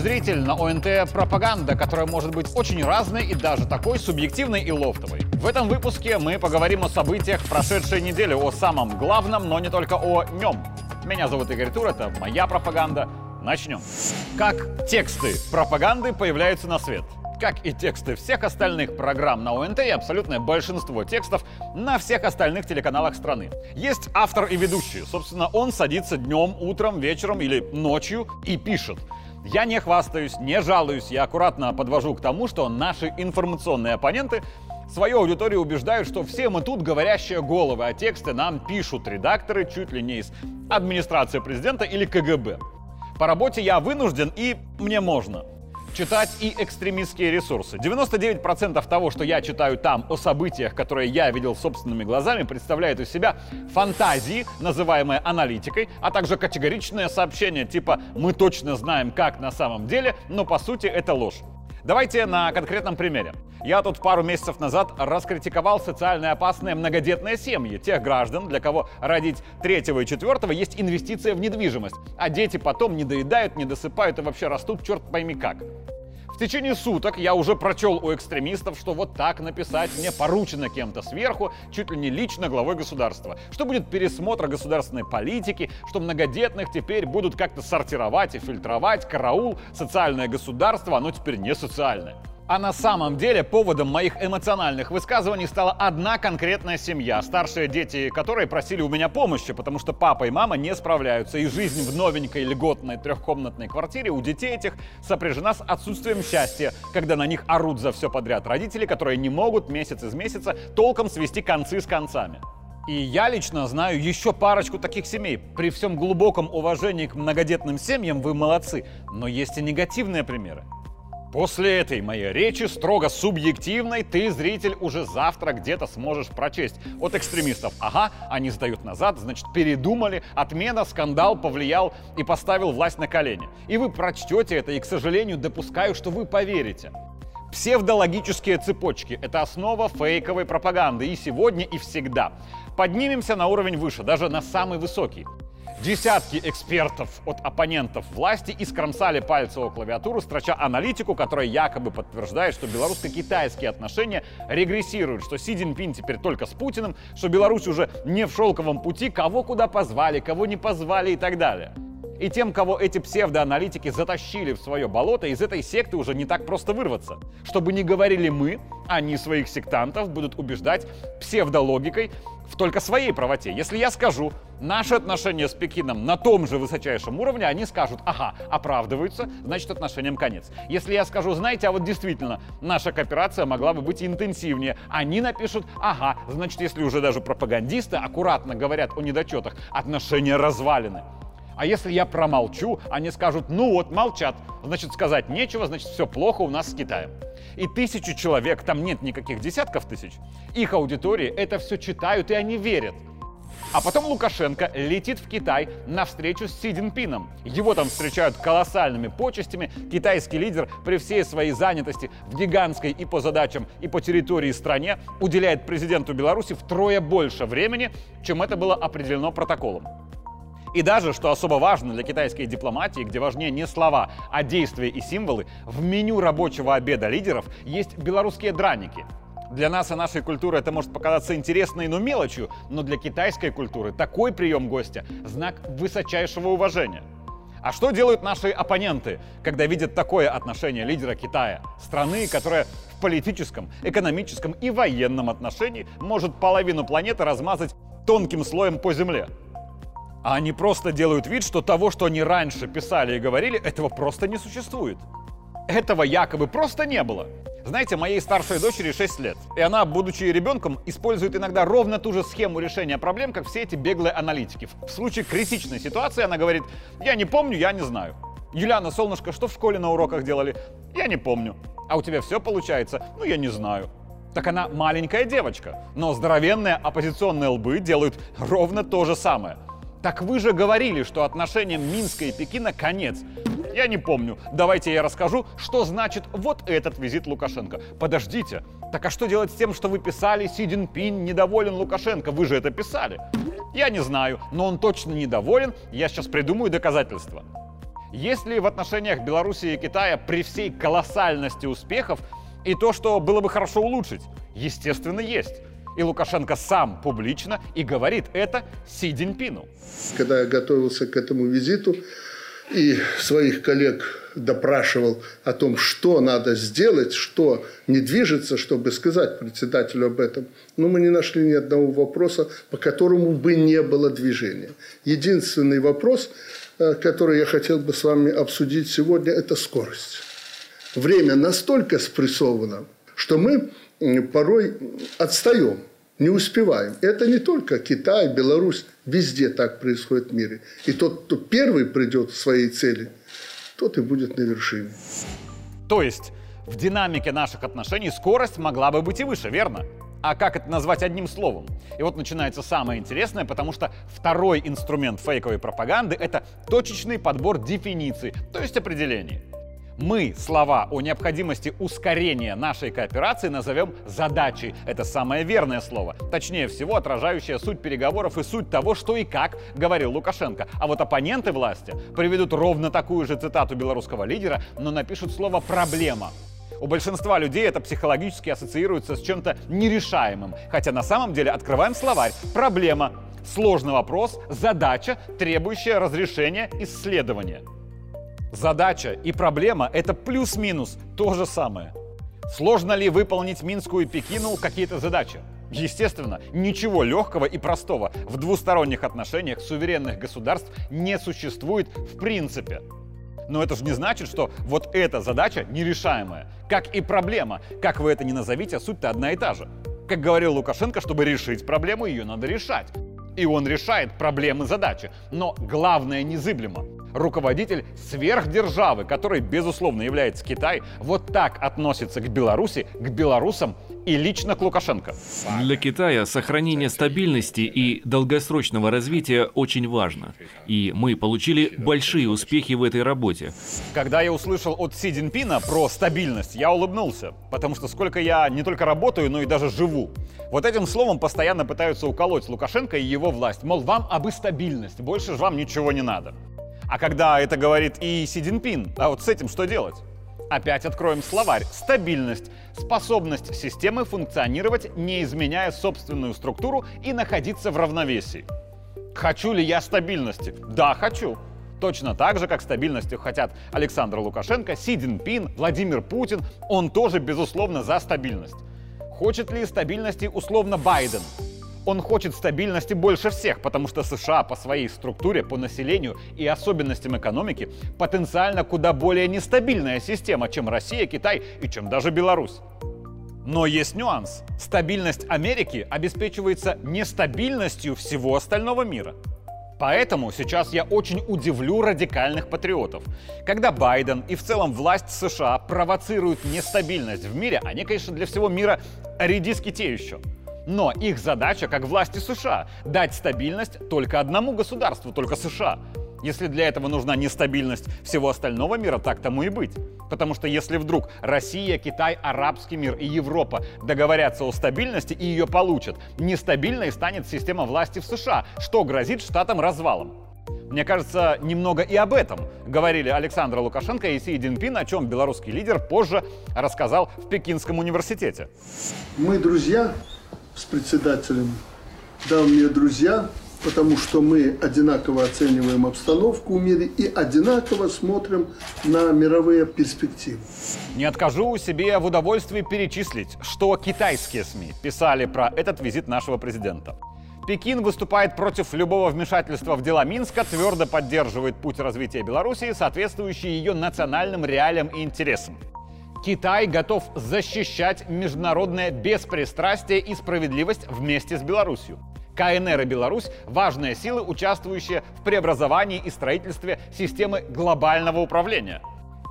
зритель, на ОНТ пропаганда, которая может быть очень разной и даже такой субъективной и лофтовой. В этом выпуске мы поговорим о событиях прошедшей недели, о самом главном, но не только о нем. Меня зовут Игорь Тур, это моя пропаганда. Начнем. Как тексты пропаганды появляются на свет? как и тексты всех остальных программ на ОНТ и абсолютное большинство текстов на всех остальных телеканалах страны. Есть автор и ведущий. Собственно, он садится днем, утром, вечером или ночью и пишет. Я не хвастаюсь, не жалуюсь, я аккуратно подвожу к тому, что наши информационные оппоненты свою аудиторию убеждают, что все мы тут говорящие головы, а тексты нам пишут редакторы чуть ли не из администрации президента или КГБ. По работе я вынужден и мне можно читать и экстремистские ресурсы. 99% того, что я читаю там о событиях, которые я видел собственными глазами, представляет из себя фантазии, называемые аналитикой, а также категоричные сообщения типа «мы точно знаем, как на самом деле», но по сути это ложь. Давайте на конкретном примере. Я тут пару месяцев назад раскритиковал социально опасные многодетные семьи, тех граждан, для кого родить третьего и четвертого есть инвестиция в недвижимость, а дети потом не доедают, не досыпают и вообще растут черт пойми как течение суток я уже прочел у экстремистов, что вот так написать мне поручено кем-то сверху, чуть ли не лично главой государства. Что будет пересмотр государственной политики, что многодетных теперь будут как-то сортировать и фильтровать, караул, социальное государство, оно теперь не социальное. А на самом деле поводом моих эмоциональных высказываний стала одна конкретная семья, старшие дети которой просили у меня помощи, потому что папа и мама не справляются, и жизнь в новенькой льготной трехкомнатной квартире у детей этих сопряжена с отсутствием счастья, когда на них орут за все подряд родители, которые не могут месяц из месяца толком свести концы с концами. И я лично знаю еще парочку таких семей. При всем глубоком уважении к многодетным семьям вы молодцы, но есть и негативные примеры. После этой моей речи, строго субъективной, ты, зритель, уже завтра где-то сможешь прочесть от экстремистов. Ага, они сдают назад, значит, передумали, отмена, скандал повлиял и поставил власть на колени. И вы прочтете это, и, к сожалению, допускаю, что вы поверите. Псевдологические цепочки – это основа фейковой пропаганды и сегодня, и всегда. Поднимемся на уровень выше, даже на самый высокий. Десятки экспертов от оппонентов власти искромсали пальцы о клавиатуру, строча аналитику, которая якобы подтверждает, что белорусско-китайские отношения регрессируют, что Си Цзиньпин теперь только с Путиным, что Беларусь уже не в шелковом пути, кого куда позвали, кого не позвали и так далее. И тем, кого эти псевдоаналитики затащили в свое болото, из этой секты уже не так просто вырваться. Чтобы не говорили мы, они своих сектантов будут убеждать псевдологикой в только своей правоте. Если я скажу, наши отношения с Пекином на том же высочайшем уровне, они скажут, ага, оправдываются, значит отношениям конец. Если я скажу, знаете, а вот действительно, наша кооперация могла бы быть интенсивнее, они напишут, ага, значит, если уже даже пропагандисты аккуратно говорят о недочетах, отношения развалины. А если я промолчу, они скажут, ну вот, молчат. Значит, сказать нечего, значит, все плохо у нас с Китаем. И тысячи человек, там нет никаких десятков тысяч, их аудитории это все читают и они верят. А потом Лукашенко летит в Китай на встречу с Си Цзиньпином. Его там встречают колоссальными почестями. Китайский лидер при всей своей занятости в гигантской и по задачам, и по территории стране уделяет президенту Беларуси втрое больше времени, чем это было определено протоколом. И даже, что особо важно для китайской дипломатии, где важнее не слова, а действия и символы, в меню рабочего обеда лидеров есть белорусские драники. Для нас и нашей культуры это может показаться интересной, но мелочью, но для китайской культуры такой прием гостя – знак высочайшего уважения. А что делают наши оппоненты, когда видят такое отношение лидера Китая, страны, которая в политическом, экономическом и военном отношении может половину планеты размазать тонким слоем по земле? А они просто делают вид, что того, что они раньше писали и говорили, этого просто не существует. Этого якобы просто не было. Знаете, моей старшей дочери 6 лет, и она, будучи ребенком, использует иногда ровно ту же схему решения проблем, как все эти беглые аналитики. В случае критичной ситуации она говорит, я не помню, я не знаю. Юлиана, солнышко, что в школе на уроках делали? Я не помню. А у тебя все получается? Ну, я не знаю. Так она маленькая девочка, но здоровенные оппозиционные лбы делают ровно то же самое – так вы же говорили, что отношениям Минска и Пекина конец. Я не помню. Давайте я расскажу, что значит вот этот визит Лукашенко. Подождите. Так а что делать с тем, что вы писали, Си Цзиньпин недоволен Лукашенко? Вы же это писали. Я не знаю, но он точно недоволен. Я сейчас придумаю доказательства. Есть ли в отношениях Беларуси и Китая при всей колоссальности успехов и то, что было бы хорошо улучшить? Естественно, есть. И Лукашенко сам публично и говорит это Си Цзиньпину. Когда я готовился к этому визиту и своих коллег допрашивал о том, что надо сделать, что не движется, чтобы сказать председателю об этом, но мы не нашли ни одного вопроса, по которому бы не было движения. Единственный вопрос – Э, который я хотел бы с вами обсудить сегодня, это скорость. Время настолько спрессовано, что мы порой отстаем, не успеваем. Это не только Китай, Беларусь, везде так происходит в мире. И тот, кто первый придет к своей цели, тот и будет на вершине. То есть в динамике наших отношений скорость могла бы быть и выше, верно? А как это назвать одним словом? И вот начинается самое интересное, потому что второй инструмент фейковой пропаганды — это точечный подбор дефиниций, то есть определений. Мы слова о необходимости ускорения нашей кооперации назовем задачей. Это самое верное слово. Точнее всего, отражающее суть переговоров и суть того, что и как говорил Лукашенко. А вот оппоненты власти приведут ровно такую же цитату белорусского лидера, но напишут слово «проблема». У большинства людей это психологически ассоциируется с чем-то нерешаемым. Хотя на самом деле открываем словарь. Проблема. Сложный вопрос, задача, требующая разрешения исследования. Задача и проблема — это плюс-минус то же самое. Сложно ли выполнить Минскую и Пекину какие-то задачи? Естественно, ничего легкого и простого в двусторонних отношениях суверенных государств не существует в принципе. Но это же не значит, что вот эта задача нерешаемая. Как и проблема. Как вы это ни назовите, суть-то одна и та же. Как говорил Лукашенко, чтобы решить проблему, ее надо решать. И он решает проблемы задачи. Но главное незыблемо. Руководитель сверхдержавы, который, безусловно, является Китай, вот так относится к Беларуси, к белорусам и лично к Лукашенко. Для Китая сохранение стабильности и долгосрочного развития очень важно. И мы получили большие успехи в этой работе. Когда я услышал от Си Цзиньпина про стабильность, я улыбнулся. Потому что сколько я не только работаю, но и даже живу. Вот этим словом постоянно пытаются уколоть Лукашенко и его власть. Мол, вам обы стабильность, больше же вам ничего не надо. А когда это говорит и Си Цзиньпин, а вот с этим что делать? Опять откроем словарь. Стабильность. Способность системы функционировать, не изменяя собственную структуру и находиться в равновесии. Хочу ли я стабильности? Да, хочу. Точно так же, как стабильностью хотят Александр Лукашенко, Си Цзиньпин, Владимир Путин. Он тоже, безусловно, за стабильность. Хочет ли стабильности условно Байден? Он хочет стабильности больше всех, потому что США по своей структуре, по населению и особенностям экономики потенциально куда более нестабильная система, чем Россия, Китай и чем даже Беларусь. Но есть нюанс. Стабильность Америки обеспечивается нестабильностью всего остального мира. Поэтому сейчас я очень удивлю радикальных патриотов. Когда Байден и в целом власть США провоцируют нестабильность в мире, они, конечно, для всего мира редиски те еще. Но их задача, как власти США, дать стабильность только одному государству, только США. Если для этого нужна нестабильность всего остального мира, так тому и быть. Потому что если вдруг Россия, Китай, арабский мир и Европа договорятся о стабильности и ее получат, нестабильной станет система власти в США, что грозит штатам развалом. Мне кажется, немного и об этом говорили Александр Лукашенко и Си Цзиньпин, о чем белорусский лидер позже рассказал в Пекинском университете. Мы друзья, с председателем, дал мне друзья, потому что мы одинаково оцениваем обстановку в мире и одинаково смотрим на мировые перспективы. Не откажу себе в удовольствии перечислить, что китайские СМИ писали про этот визит нашего президента. Пекин выступает против любого вмешательства в дела Минска, твердо поддерживает путь развития Белоруссии, соответствующий ее национальным реалиям и интересам. Китай готов защищать международное беспристрастие и справедливость вместе с Беларусью. КНР и Беларусь – важные силы, участвующие в преобразовании и строительстве системы глобального управления.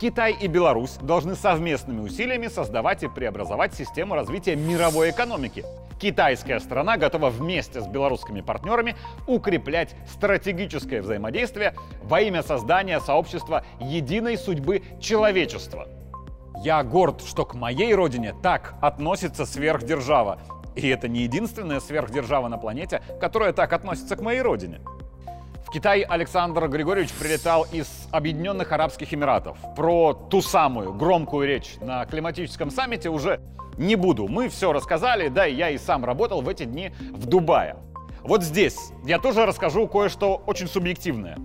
Китай и Беларусь должны совместными усилиями создавать и преобразовать систему развития мировой экономики. Китайская страна готова вместе с белорусскими партнерами укреплять стратегическое взаимодействие во имя создания сообщества единой судьбы человечества – я горд, что к моей родине так относится сверхдержава. И это не единственная сверхдержава на планете, которая так относится к моей родине. В Китай Александр Григорьевич прилетал из Объединенных Арабских Эмиратов. Про ту самую громкую речь на климатическом саммите уже не буду. Мы все рассказали, да, и я и сам работал в эти дни в Дубае. Вот здесь я тоже расскажу кое-что очень субъективное.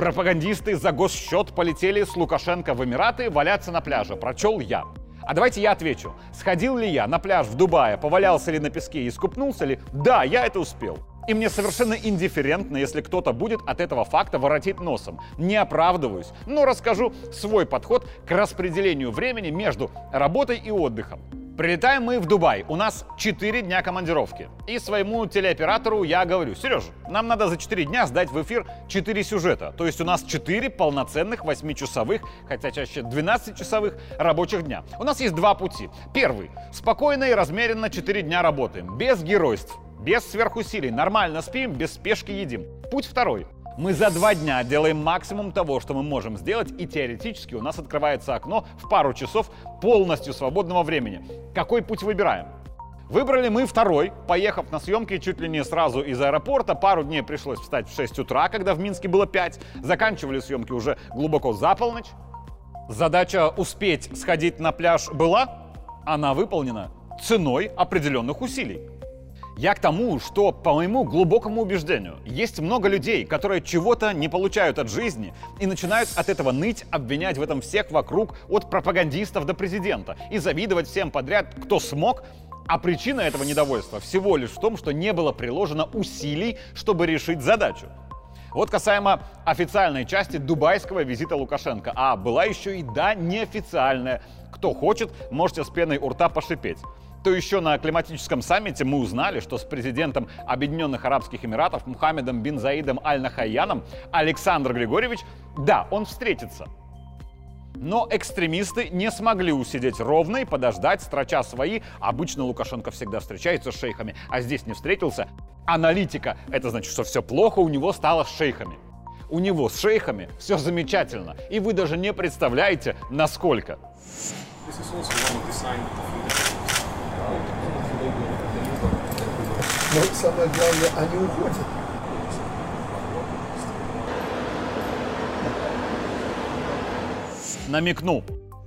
Пропагандисты за госсчет полетели с Лукашенко в Эмираты валяться на пляже. Прочел я. А давайте я отвечу. Сходил ли я на пляж в Дубае, повалялся ли на песке и искупнулся ли? Да, я это успел. И мне совершенно индифферентно, если кто-то будет от этого факта воротить носом. Не оправдываюсь, но расскажу свой подход к распределению времени между работой и отдыхом. Прилетаем мы в Дубай. У нас 4 дня командировки. И своему телеоператору я говорю, Сережа, нам надо за 4 дня сдать в эфир 4 сюжета. То есть у нас 4 полноценных 8-часовых, хотя чаще 12-часовых рабочих дня. У нас есть два пути. Первый. Спокойно и размеренно 4 дня работаем. Без геройств. Без сверхусилий. Нормально спим, без спешки едим. Путь второй. Мы за два дня делаем максимум того, что мы можем сделать, и теоретически у нас открывается окно в пару часов полностью свободного времени. Какой путь выбираем? Выбрали мы второй, поехав на съемки чуть ли не сразу из аэропорта. Пару дней пришлось встать в 6 утра, когда в Минске было 5. Заканчивали съемки уже глубоко за полночь. Задача успеть сходить на пляж была, она выполнена ценой определенных усилий. Я к тому, что, по моему глубокому убеждению, есть много людей, которые чего-то не получают от жизни и начинают от этого ныть, обвинять в этом всех вокруг, от пропагандистов до президента, и завидовать всем подряд, кто смог, а причина этого недовольства всего лишь в том, что не было приложено усилий, чтобы решить задачу. Вот касаемо официальной части дубайского визита Лукашенко. А была еще и да, неофициальная. Кто хочет, можете с пеной у рта пошипеть то еще на климатическом саммите мы узнали, что с президентом Объединенных Арабских Эмиратов Мухаммедом бин Заидом Аль-Нахаяном Александр Григорьевич, да, он встретится. Но экстремисты не смогли усидеть ровно и подождать, строча свои. Обычно Лукашенко всегда встречается с шейхами, а здесь не встретился. Аналитика — это значит, что все плохо у него стало с шейхами. У него с шейхами все замечательно, и вы даже не представляете, насколько. Но самое главное, они уходят. Намекну.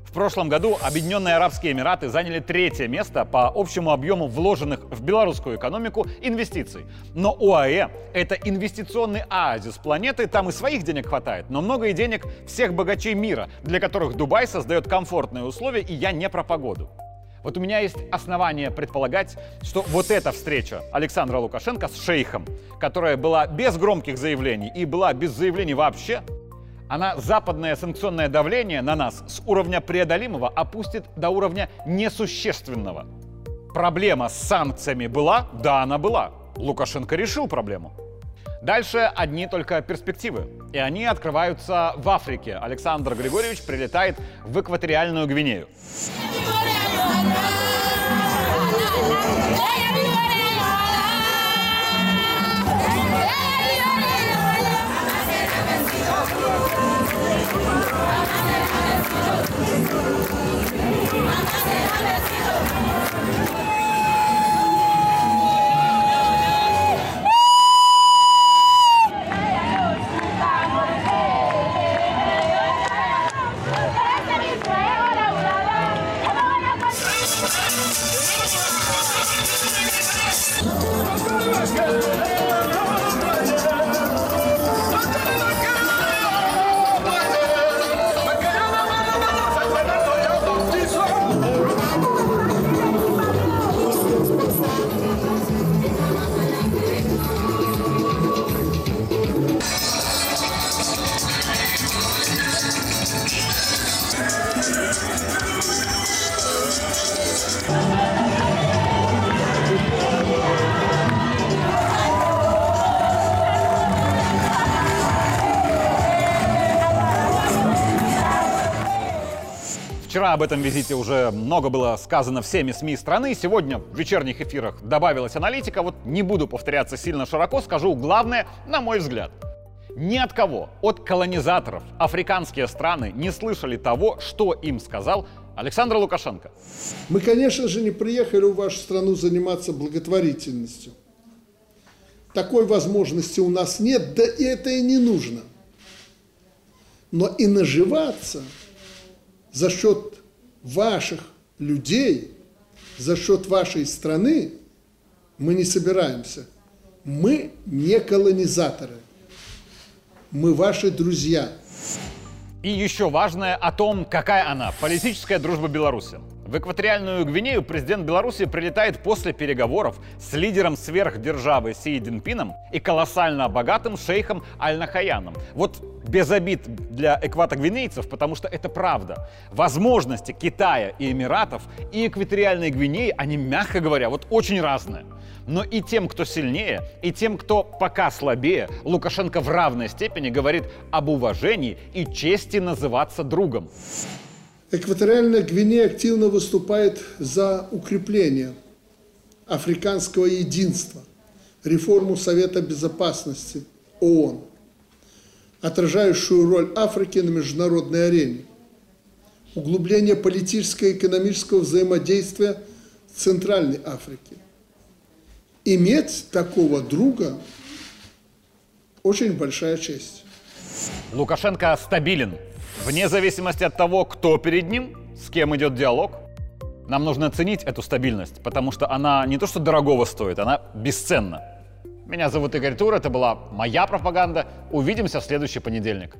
В прошлом году Объединенные Арабские Эмираты заняли третье место по общему объему вложенных в белорусскую экономику инвестиций. Но УАЭ – это инвестиционный оазис планеты, там и своих денег хватает, но много и денег всех богачей мира, для которых Дубай создает комфортные условия, и я не про погоду. Вот у меня есть основания предполагать, что вот эта встреча Александра Лукашенко с шейхом, которая была без громких заявлений и была без заявлений вообще, она западное санкционное давление на нас с уровня преодолимого опустит до уровня несущественного. Проблема с санкциями была? Да, она была. Лукашенко решил проблему. Дальше одни только перспективы. И они открываются в Африке. Александр Григорьевич прилетает в экваториальную Гвинею. Hey, everybody! Вчера об этом визите уже много было сказано всеми СМИ страны. Сегодня в вечерних эфирах добавилась аналитика. Вот не буду повторяться сильно широко, скажу главное, на мой взгляд. Ни от кого, от колонизаторов, африканские страны не слышали того, что им сказал Александр Лукашенко. Мы, конечно же, не приехали в вашу страну заниматься благотворительностью. Такой возможности у нас нет, да и это и не нужно. Но и наживаться за счет ваших людей, за счет вашей страны мы не собираемся. Мы не колонизаторы. Мы ваши друзья. И еще важное о том, какая она, политическая дружба Беларуси. В экваториальную Гвинею президент Беларуси прилетает после переговоров с лидером сверхдержавы Си Цзиньпином и колоссально богатым шейхом Аль-Нахаяном. Вот без обид для экватогвинейцев, потому что это правда. Возможности Китая и Эмиратов и экваториальной Гвинеи, они, мягко говоря, вот очень разные. Но и тем, кто сильнее, и тем, кто пока слабее, Лукашенко в равной степени говорит об уважении и чести называться другом. Экваториальная Гвинея активно выступает за укрепление африканского единства, реформу Совета Безопасности ООН, отражающую роль Африки на международной арене, углубление политического и экономического взаимодействия в Центральной Африке, иметь такого друга очень большая честь. Лукашенко стабилен. Вне зависимости от того, кто перед ним, с кем идет диалог. Нам нужно ценить эту стабильность, потому что она не то что дорогого стоит, она бесценна. Меня зовут Игорь Тур, это была моя пропаганда. Увидимся в следующий понедельник.